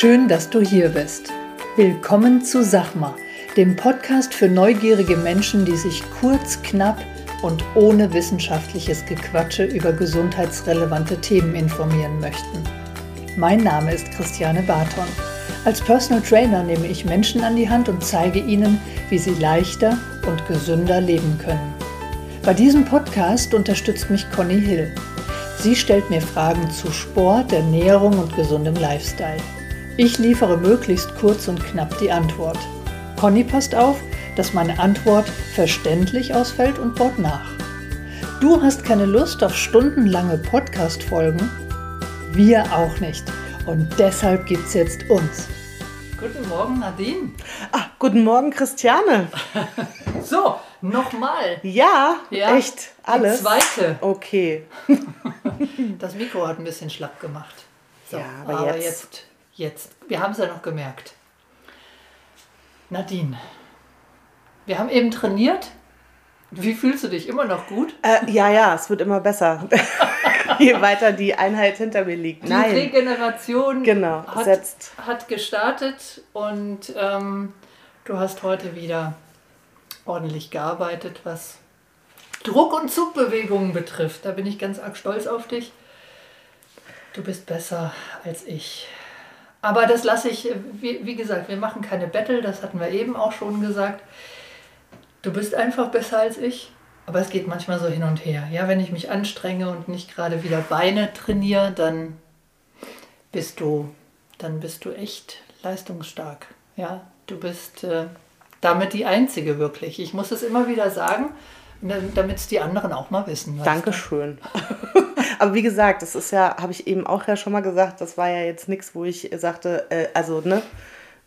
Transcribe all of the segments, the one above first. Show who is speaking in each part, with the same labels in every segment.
Speaker 1: Schön, dass du hier bist. Willkommen zu Sachma, dem Podcast für neugierige Menschen, die sich kurz, knapp und ohne wissenschaftliches Gequatsche über gesundheitsrelevante Themen informieren möchten. Mein Name ist Christiane Barton. Als Personal Trainer nehme ich Menschen an die Hand und zeige ihnen, wie sie leichter und gesünder leben können. Bei diesem Podcast unterstützt mich Conny Hill. Sie stellt mir Fragen zu Sport, Ernährung und gesundem Lifestyle. Ich liefere möglichst kurz und knapp die Antwort. Conny passt auf, dass meine Antwort verständlich ausfällt und baut nach. Du hast keine Lust auf stundenlange Podcast-Folgen? Wir auch nicht. Und deshalb gibt's jetzt uns. Guten Morgen, Nadine.
Speaker 2: Ah, guten Morgen, Christiane.
Speaker 1: so, nochmal.
Speaker 2: Ja, ja, echt alles.
Speaker 1: Die zweite.
Speaker 2: Okay.
Speaker 1: das Mikro hat ein bisschen schlapp gemacht.
Speaker 2: So, ja, aber, aber jetzt, jetzt
Speaker 1: Jetzt, wir haben es ja noch gemerkt. Nadine, wir haben eben trainiert. Wie fühlst du dich? Immer noch gut?
Speaker 2: Äh, ja, ja, es wird immer besser. Je weiter die Einheit hinter mir liegt.
Speaker 1: Die Nein. Regeneration
Speaker 2: genau,
Speaker 1: hat, setzt. hat gestartet und ähm, du hast heute wieder ordentlich gearbeitet, was Druck- und Zugbewegungen betrifft. Da bin ich ganz arg stolz auf dich. Du bist besser als ich. Aber das lasse ich, wie, wie gesagt, wir machen keine Battle, das hatten wir eben auch schon gesagt. Du bist einfach besser als ich, aber es geht manchmal so hin und her. Ja, wenn ich mich anstrenge und nicht gerade wieder Beine trainiere, dann bist du, dann bist du echt leistungsstark. Ja, du bist äh, damit die Einzige wirklich. Ich muss es immer wieder sagen, damit es die anderen auch mal wissen.
Speaker 2: Dankeschön. Aber wie gesagt, das ist ja, habe ich eben auch ja schon mal gesagt, das war ja jetzt nichts, wo ich sagte, äh, also ne,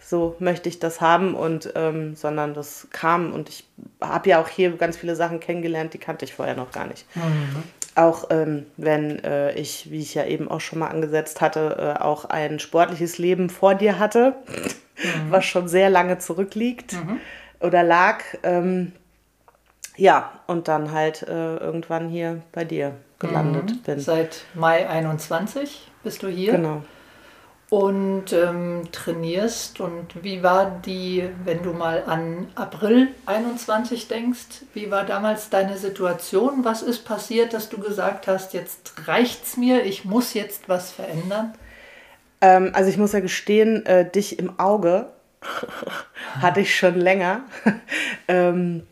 Speaker 2: so möchte ich das haben und ähm, sondern das kam und ich habe ja auch hier ganz viele Sachen kennengelernt, die kannte ich vorher noch gar nicht. Mhm. Auch ähm, wenn äh, ich, wie ich ja eben auch schon mal angesetzt hatte, äh, auch ein sportliches Leben vor dir hatte, mhm. was schon sehr lange zurückliegt mhm. oder lag. Ähm, ja, und dann halt äh, irgendwann hier bei dir gelandet mhm. bin.
Speaker 1: Seit Mai 21 bist du hier.
Speaker 2: Genau.
Speaker 1: Und ähm, trainierst. Und wie war die, wenn du mal an April 21 denkst, wie war damals deine Situation? Was ist passiert, dass du gesagt hast, jetzt reicht's mir, ich muss jetzt was verändern?
Speaker 2: Ähm, also ich muss ja gestehen, äh, dich im Auge hatte ich schon länger. ähm,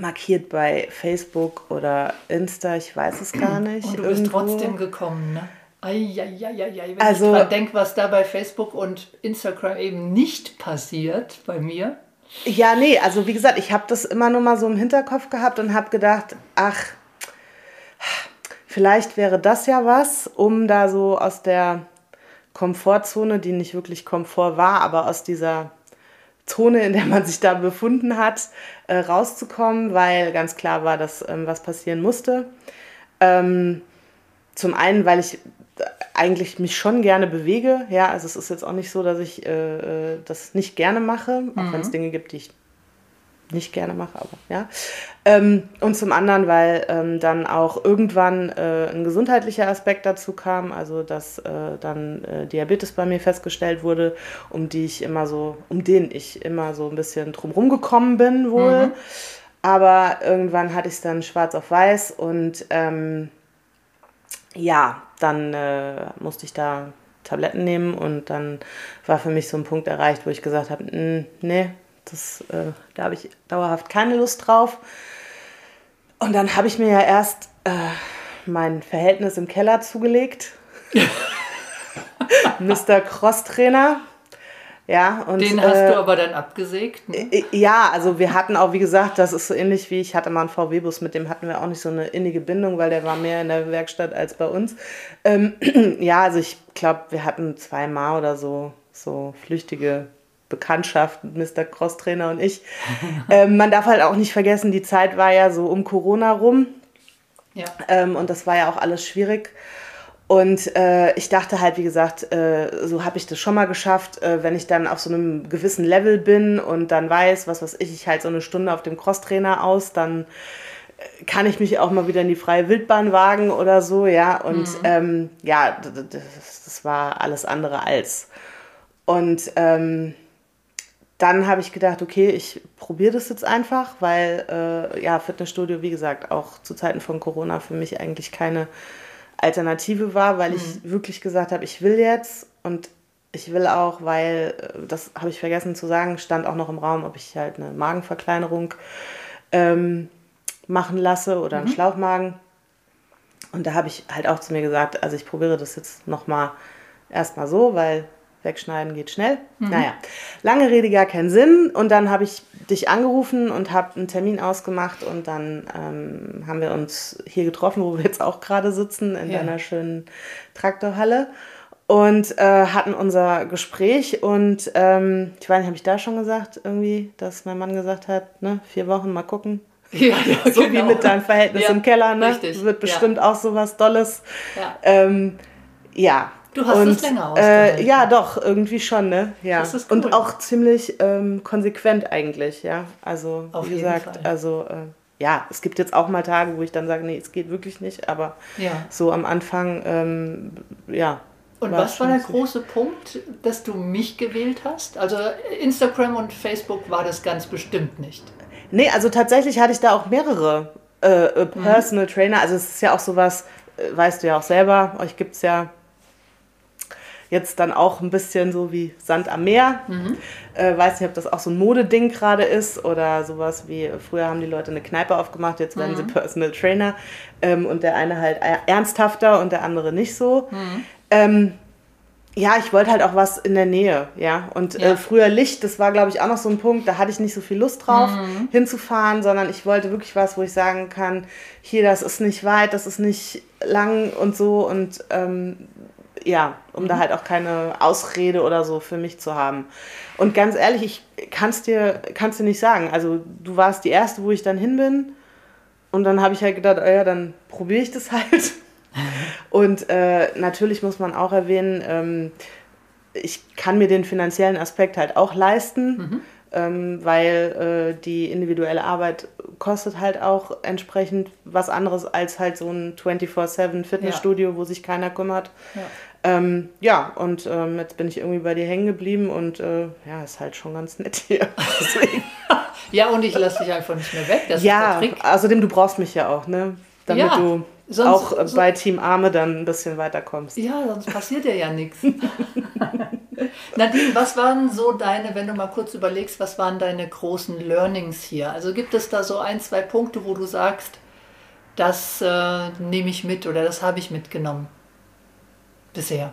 Speaker 2: markiert bei Facebook oder Insta, ich weiß es gar nicht.
Speaker 1: Und du bist irgendwo. trotzdem gekommen, ne? Eieieiei. Wenn also, ich dran denke, was da bei Facebook und Instagram eben nicht passiert bei mir.
Speaker 2: Ja, nee, also wie gesagt, ich habe das immer nur mal so im Hinterkopf gehabt und habe gedacht, ach, vielleicht wäre das ja was, um da so aus der Komfortzone, die nicht wirklich Komfort war, aber aus dieser Zone, in der man sich da befunden hat, äh, rauszukommen, weil ganz klar war, dass ähm, was passieren musste. Ähm, zum einen, weil ich eigentlich mich schon gerne bewege. Ja, also es ist jetzt auch nicht so, dass ich äh, äh das nicht gerne mache, auch mhm. wenn es Dinge gibt, die ich nicht gerne mache, aber ja. Ähm, und zum anderen, weil ähm, dann auch irgendwann äh, ein gesundheitlicher Aspekt dazu kam, also dass äh, dann äh, Diabetes bei mir festgestellt wurde, um die ich immer so, um den ich immer so ein bisschen drumherum gekommen bin wohl. Mhm. Aber irgendwann hatte ich es dann schwarz auf weiß und ähm, ja, dann äh, musste ich da Tabletten nehmen und dann war für mich so ein Punkt erreicht, wo ich gesagt habe, nee, das, äh, da habe ich dauerhaft keine Lust drauf. Und dann habe ich mir ja erst äh, mein Verhältnis im Keller zugelegt. Mr. Cross-Trainer. Ja,
Speaker 1: und, Den hast äh, du aber dann abgesägt?
Speaker 2: Ne? Äh, ja, also wir hatten auch, wie gesagt, das ist so ähnlich wie ich hatte mal einen VW-Bus, mit dem hatten wir auch nicht so eine innige Bindung, weil der war mehr in der Werkstatt als bei uns. Ähm, ja, also ich glaube, wir hatten zweimal oder so, so flüchtige Bekanntschaft, Mr. Crosstrainer und ich. ähm, man darf halt auch nicht vergessen, die Zeit war ja so um Corona rum. Ja. Ähm, und das war ja auch alles schwierig. Und äh, ich dachte halt, wie gesagt, äh, so habe ich das schon mal geschafft, äh, wenn ich dann auf so einem gewissen Level bin und dann weiß, was weiß ich, ich halt so eine Stunde auf dem Crosstrainer aus, dann äh, kann ich mich auch mal wieder in die freie Wildbahn wagen oder so, ja. Und mhm. ähm, ja, das, das war alles andere als. Und ähm, dann habe ich gedacht, okay, ich probiere das jetzt einfach, weil äh, ja, Fitnessstudio, wie gesagt, auch zu Zeiten von Corona für mich eigentlich keine Alternative war, weil mhm. ich wirklich gesagt habe, ich will jetzt und ich will auch, weil, äh, das habe ich vergessen zu sagen, stand auch noch im Raum, ob ich halt eine Magenverkleinerung ähm, machen lasse oder einen mhm. Schlauchmagen. Und da habe ich halt auch zu mir gesagt, also ich probiere das jetzt nochmal erstmal so, weil wegschneiden geht schnell. Mhm. Naja, lange Rede, gar keinen Sinn. Und dann habe ich dich angerufen und habe einen Termin ausgemacht und dann ähm, haben wir uns hier getroffen, wo wir jetzt auch gerade sitzen, in ja. deiner schönen Traktorhalle und äh, hatten unser Gespräch und ähm, ich weiß nicht, habe ich da schon gesagt, irgendwie, dass mein Mann gesagt hat, ne, vier Wochen mal gucken. Ja, ja so genau. wie mit deinem Verhältnis ja, im Keller, ne? Richtig. Wird bestimmt auch so was Dolles. Ja. Ähm, ja. Du hast und, es länger äh, Ja, doch, irgendwie schon, ne? Ja. Das ist cool. Und auch ziemlich ähm, konsequent eigentlich, ja. Also, Auf wie gesagt, Fall. also äh, ja, es gibt jetzt auch mal Tage, wo ich dann sage, nee, es geht wirklich nicht, aber ja. so am Anfang, ähm, ja,
Speaker 1: und war was war der große Punkt, dass du mich gewählt hast? Also Instagram und Facebook war das ganz bestimmt nicht.
Speaker 2: Nee, also tatsächlich hatte ich da auch mehrere äh, äh mhm. Personal mhm. Trainer. Also es ist ja auch sowas, äh, weißt du ja auch selber, euch gibt es ja jetzt dann auch ein bisschen so wie Sand am Meer. Mhm. Äh, weiß nicht, ob das auch so ein Modeding gerade ist oder sowas wie, früher haben die Leute eine Kneipe aufgemacht, jetzt werden mhm. sie Personal Trainer ähm, und der eine halt ernsthafter und der andere nicht so. Mhm. Ähm, ja, ich wollte halt auch was in der Nähe, ja. Und äh, ja. Äh, früher Licht, das war, glaube ich, auch noch so ein Punkt, da hatte ich nicht so viel Lust drauf, mhm. hinzufahren, sondern ich wollte wirklich was, wo ich sagen kann, hier, das ist nicht weit, das ist nicht lang und so. Und ähm, ja, um mhm. da halt auch keine Ausrede oder so für mich zu haben. Und ganz ehrlich, ich kann es dir, kann's dir nicht sagen. Also du warst die Erste, wo ich dann hin bin. Und dann habe ich halt gedacht, oh ja, dann probiere ich das halt. Und äh, natürlich muss man auch erwähnen, ähm, ich kann mir den finanziellen Aspekt halt auch leisten, mhm. ähm, weil äh, die individuelle Arbeit kostet halt auch entsprechend was anderes als halt so ein 24-7 Fitnessstudio, ja. wo sich keiner kümmert. Ja. Ähm, ja, und ähm, jetzt bin ich irgendwie bei dir hängen geblieben und äh, ja, ist halt schon ganz nett hier.
Speaker 1: ja, und ich lasse dich einfach nicht mehr weg.
Speaker 2: Das ja, außerdem, du brauchst mich ja auch, ne? Damit ja. du Sonst, auch so, bei Team Arme dann ein bisschen weiterkommst.
Speaker 1: Ja, sonst passiert ja ja nichts. Nadine, was waren so deine, wenn du mal kurz überlegst, was waren deine großen Learnings hier? Also gibt es da so ein, zwei Punkte, wo du sagst, das äh, nehme ich mit oder das habe ich mitgenommen bisher?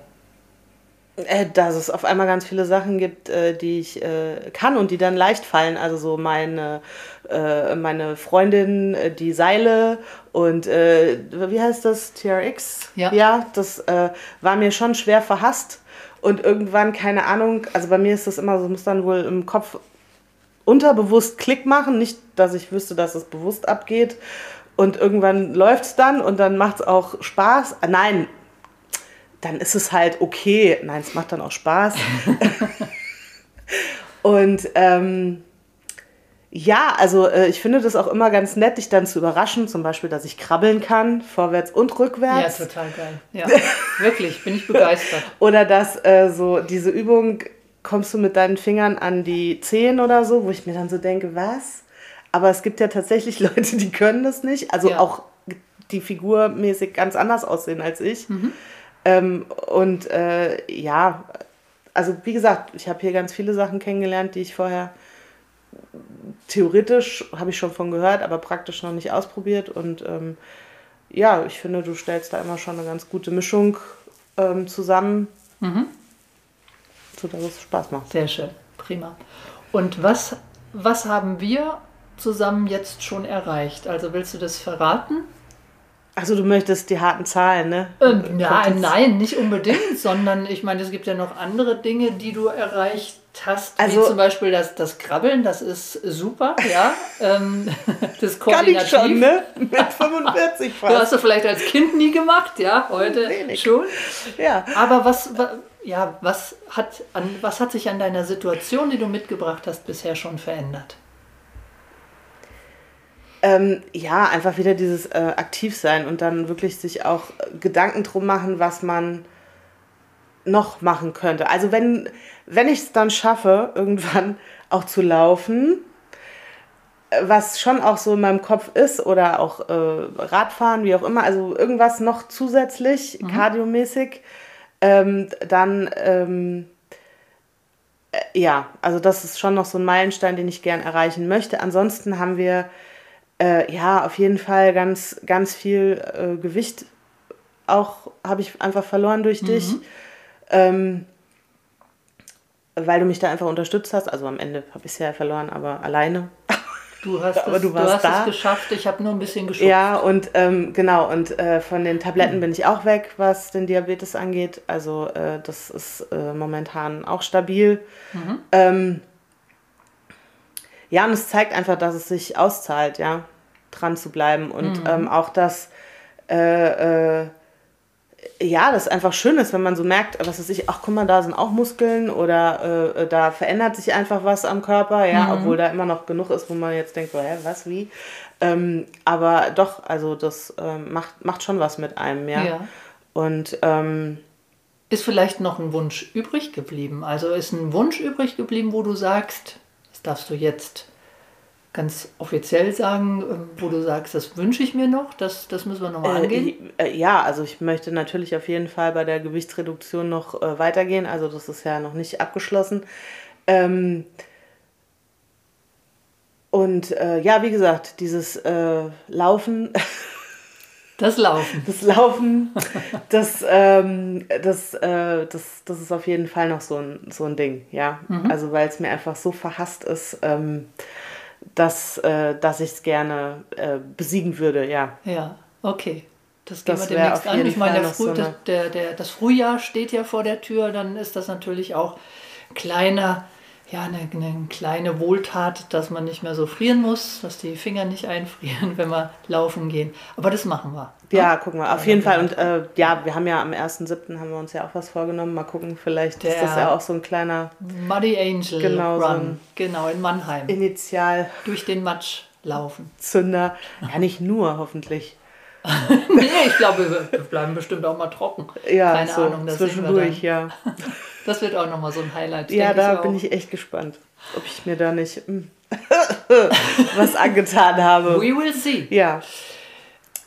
Speaker 2: Äh, dass es auf einmal ganz viele Sachen gibt, äh, die ich äh, kann und die dann leicht fallen. Also so meine, meine Freundin, die Seile und wie heißt das? TRX? Ja. Ja, das war mir schon schwer verhasst. Und irgendwann, keine Ahnung, also bei mir ist das immer so, muss dann wohl im Kopf unterbewusst Klick machen. Nicht, dass ich wüsste, dass es bewusst abgeht. Und irgendwann läuft es dann und dann macht es auch Spaß. Nein, dann ist es halt okay. Nein, es macht dann auch Spaß. und ähm, ja, also äh, ich finde das auch immer ganz nett, dich dann zu überraschen, zum Beispiel, dass ich krabbeln kann, vorwärts und rückwärts.
Speaker 1: Ja, total geil. Ja, wirklich, bin ich begeistert.
Speaker 2: oder dass äh, so diese Übung, kommst du mit deinen Fingern an die Zehen oder so, wo ich mir dann so denke, was? Aber es gibt ja tatsächlich Leute, die können das nicht, also ja. auch die figurmäßig ganz anders aussehen als ich. Mhm. Ähm, und äh, ja, also wie gesagt, ich habe hier ganz viele Sachen kennengelernt, die ich vorher theoretisch habe ich schon von gehört, aber praktisch noch nicht ausprobiert. Und ähm, ja, ich finde, du stellst da immer schon eine ganz gute Mischung ähm, zusammen, mhm. sodass es Spaß macht.
Speaker 1: Sehr schön, prima. Und was, was haben wir zusammen jetzt schon erreicht? Also willst du das verraten?
Speaker 2: Also du möchtest die harten Zahlen, ne?
Speaker 1: Ähm, ja, nein, nicht unbedingt, sondern ich meine, es gibt ja noch andere Dinge, die du erreicht hast, also, wie zum Beispiel das, das Krabbeln, das ist super, ja. ähm, das Kann ich schon, ne? Mit 45 fast. Du hast du vielleicht als Kind nie gemacht, ja, heute Wenig. schon. Ja. Aber was, ja, was hat, an, was hat sich an deiner Situation, die du mitgebracht hast, bisher schon verändert?
Speaker 2: Ähm, ja, einfach wieder dieses äh, Aktivsein und dann wirklich sich auch Gedanken drum machen, was man noch machen könnte. Also wenn, wenn ich es dann schaffe, irgendwann auch zu laufen, was schon auch so in meinem Kopf ist oder auch äh, Radfahren, wie auch immer, also irgendwas noch zusätzlich, mhm. kardiomäßig, ähm, dann ähm, äh, ja, also das ist schon noch so ein Meilenstein, den ich gern erreichen möchte. Ansonsten haben wir äh, ja auf jeden Fall ganz, ganz viel äh, Gewicht auch, habe ich einfach verloren durch mhm. dich. Ähm, weil du mich da einfach unterstützt hast. Also am Ende habe ich es ja verloren, aber alleine.
Speaker 1: Du hast, es, du, du hast es geschafft, ich habe nur ein bisschen geschubst.
Speaker 2: Ja, und ähm, genau, und äh, von den Tabletten bin ich auch weg, was den Diabetes angeht. Also äh, das ist äh, momentan auch stabil. Mhm. Ähm, ja, und es zeigt einfach, dass es sich auszahlt, ja, dran zu bleiben. Und mhm. ähm, auch, dass äh, äh, ja, das einfach schön ist, wenn man so merkt, was weiß ich, ach guck mal, da sind auch Muskeln oder äh, da verändert sich einfach was am Körper, ja, mhm. obwohl da immer noch genug ist, wo man jetzt denkt, hä, was, wie? Ähm, aber doch, also das ähm, macht, macht schon was mit einem, ja. ja. Und ähm,
Speaker 1: ist vielleicht noch ein Wunsch übrig geblieben? Also ist ein Wunsch übrig geblieben, wo du sagst, darfst du jetzt ganz offiziell sagen, ähm, wo du sagst, das wünsche ich mir noch, das, das müssen wir nochmal äh, angehen?
Speaker 2: Äh, ja, also ich möchte natürlich auf jeden Fall bei der Gewichtsreduktion noch äh, weitergehen, also das ist ja noch nicht abgeschlossen. Ähm, und äh, ja, wie gesagt, dieses äh, Laufen.
Speaker 1: Das Laufen.
Speaker 2: Das Laufen, das, ähm, das, äh, das, das ist auf jeden Fall noch so ein, so ein Ding, ja. Mhm. Also weil es mir einfach so verhasst ist. Ähm, dass, äh, dass ich es gerne äh, besiegen würde, ja.
Speaker 1: Ja, okay. Das gehen das wir demnächst an. Ich meine, Früh, so der, der, der, das Frühjahr steht ja vor der Tür, dann ist das natürlich auch kleiner ja, eine, eine, kleine Wohltat, dass man nicht mehr so frieren muss, dass die Finger nicht einfrieren, wenn wir laufen gehen. Aber das machen wir.
Speaker 2: Ja, ne? gucken wir. Auf jeden Fall. Und äh, ja, wir haben ja am 1.7. haben wir uns ja auch was vorgenommen. Mal gucken, vielleicht Der ist das ja auch so ein kleiner
Speaker 1: Muddy Angel
Speaker 2: genau,
Speaker 1: Run. So genau, in Mannheim.
Speaker 2: Initial.
Speaker 1: Durch den Matsch laufen.
Speaker 2: Zünder. Ja, nicht nur, hoffentlich.
Speaker 1: nee, ich glaube, wir bleiben bestimmt auch mal trocken.
Speaker 2: Ja, Keine so Ahnung, das zwischendurch, ja.
Speaker 1: Das wird auch nochmal so ein Highlight.
Speaker 2: Ja, da ich bin ich echt gespannt, ob ich mir da nicht hm, was angetan habe.
Speaker 1: We will see.
Speaker 2: Ja.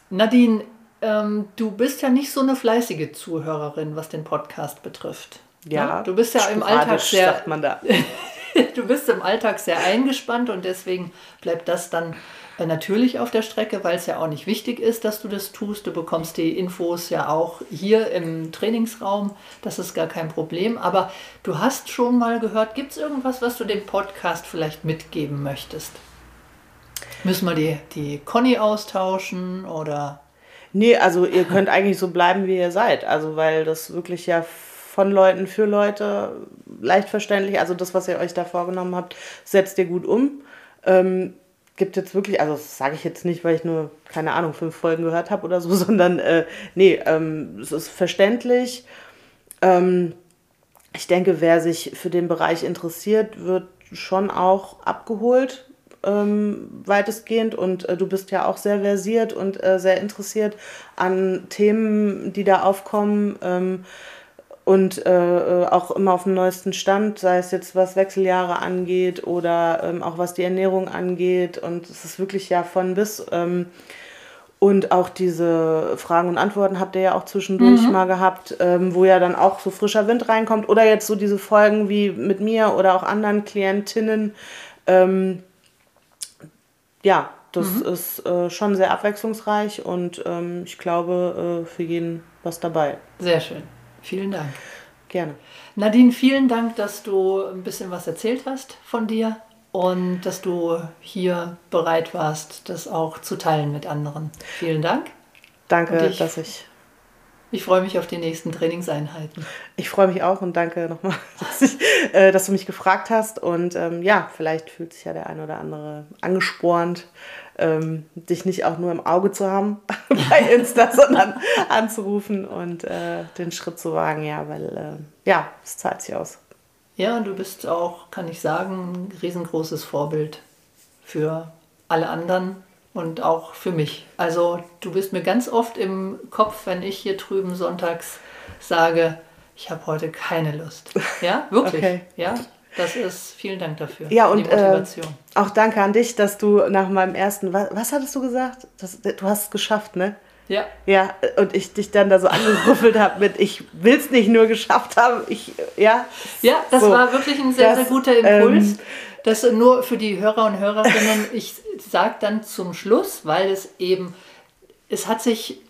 Speaker 1: Nadine, ähm, du bist ja nicht so eine fleißige Zuhörerin, was den Podcast betrifft.
Speaker 2: Ja.
Speaker 1: Ne? Du bist ja im Alltag sehr.
Speaker 2: Sagt man da.
Speaker 1: du bist im Alltag sehr eingespannt und deswegen bleibt das dann natürlich auf der Strecke, weil es ja auch nicht wichtig ist, dass du das tust. Du bekommst die Infos ja auch hier im Trainingsraum. Das ist gar kein Problem. Aber du hast schon mal gehört, gibt es irgendwas, was du dem Podcast vielleicht mitgeben möchtest? Müssen wir die, die Conny austauschen oder?
Speaker 2: Nee, also ihr könnt eigentlich so bleiben, wie ihr seid. Also weil das wirklich ja von Leuten für Leute leicht verständlich. Also das, was ihr euch da vorgenommen habt, setzt ihr gut um. Ähm, gibt jetzt wirklich, also das sage ich jetzt nicht, weil ich nur, keine Ahnung, fünf Folgen gehört habe oder so, sondern äh, nee, ähm, es ist verständlich. Ähm, ich denke, wer sich für den Bereich interessiert, wird schon auch abgeholt, ähm, weitestgehend. Und äh, du bist ja auch sehr versiert und äh, sehr interessiert an Themen, die da aufkommen. Ähm, und äh, äh, auch immer auf dem neuesten Stand, sei es jetzt was Wechseljahre angeht oder ähm, auch was die Ernährung angeht. Und es ist wirklich ja von bis. Ähm, und auch diese Fragen und Antworten habt ihr ja auch zwischendurch mhm. mal gehabt, ähm, wo ja dann auch so frischer Wind reinkommt. Oder jetzt so diese Folgen wie mit mir oder auch anderen Klientinnen. Ähm, ja, das mhm. ist äh, schon sehr abwechslungsreich und ähm, ich glaube, äh, für jeden was dabei.
Speaker 1: Sehr schön. Vielen Dank.
Speaker 2: Gerne.
Speaker 1: Nadine, vielen Dank, dass du ein bisschen was erzählt hast von dir und dass du hier bereit warst, das auch zu teilen mit anderen. Vielen Dank.
Speaker 2: Danke, ich, dass ich.
Speaker 1: Ich freue mich auf die nächsten Trainingseinheiten.
Speaker 2: Ich freue mich auch und danke nochmal, dass, äh, dass, du mich gefragt hast. Und ähm, ja, vielleicht fühlt sich ja der ein oder andere angespornt, ähm, dich nicht auch nur im Auge zu haben bei Insta, sondern anzurufen und äh, den Schritt zu wagen, ja, weil äh, ja, es zahlt sich aus.
Speaker 1: Ja, du bist auch, kann ich sagen, ein riesengroßes Vorbild für alle anderen und auch für mich. Also du bist mir ganz oft im Kopf, wenn ich hier drüben sonntags sage, ich habe heute keine Lust. Ja, wirklich. Okay. Ja, das ist, vielen Dank dafür.
Speaker 2: Ja, und äh, auch danke an dich, dass du nach meinem ersten, was, was hattest du gesagt? Das, du hast es geschafft, ne?
Speaker 1: Ja.
Speaker 2: Ja, und ich dich dann da so angerüffelt habe mit, ich will es nicht nur geschafft haben, ich, ja.
Speaker 1: Ja, das so, war wirklich ein sehr, das, sehr guter Impuls. Ähm, das nur für die Hörer und Hörerinnen, ich sage dann zum Schluss, weil es eben, es hat sich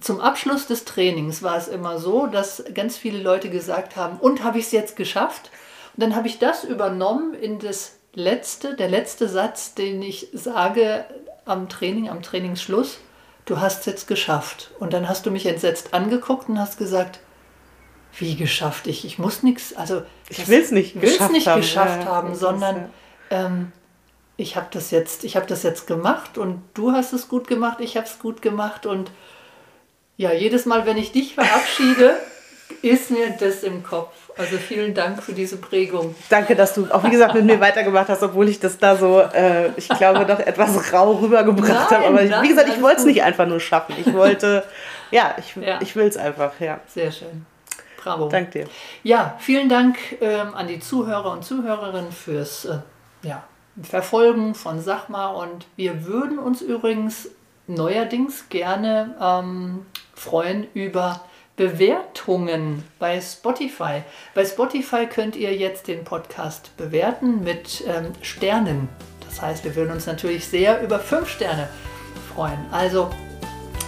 Speaker 1: zum Abschluss des Trainings war es immer so, dass ganz viele Leute gesagt haben, und habe ich es jetzt geschafft? Und dann habe ich das übernommen in das letzte, der letzte Satz, den ich sage am Training, am Trainingsschluss, du hast es jetzt geschafft. Und dann hast du mich entsetzt angeguckt und hast gesagt, wie geschafft ich? Ich muss nichts, also
Speaker 2: ich will es nicht,
Speaker 1: geschafft, nicht haben. geschafft ja, haben, sondern ähm, ich habe das jetzt, ich habe das jetzt gemacht und du hast es gut gemacht, ich habe es gut gemacht und ja, jedes Mal, wenn ich dich verabschiede, ist mir das im Kopf. Also vielen Dank für diese Prägung.
Speaker 2: Danke, dass du auch wie gesagt mit mir weitergemacht hast, obwohl ich das da so, äh, ich glaube, doch etwas rau rübergebracht habe. Aber nein, wie gesagt, ich wollte es nicht einfach nur schaffen. Ich wollte, ja, ich, ja. ich will es einfach, ja.
Speaker 1: Sehr schön. Bravo.
Speaker 2: Danke dir.
Speaker 1: Ja, vielen Dank ähm, an die Zuhörer und Zuhörerinnen fürs äh, ja, Verfolgen von Sachma und wir würden uns übrigens neuerdings gerne ähm, freuen über Bewertungen bei Spotify. Bei Spotify könnt ihr jetzt den Podcast bewerten mit ähm, Sternen. Das heißt, wir würden uns natürlich sehr über fünf Sterne freuen. Also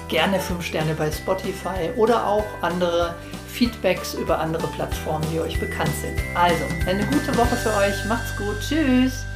Speaker 1: gerne fünf Sterne bei Spotify oder auch andere Feedbacks über andere Plattformen, die euch bekannt sind. Also, eine gute Woche für euch. Macht's gut. Tschüss.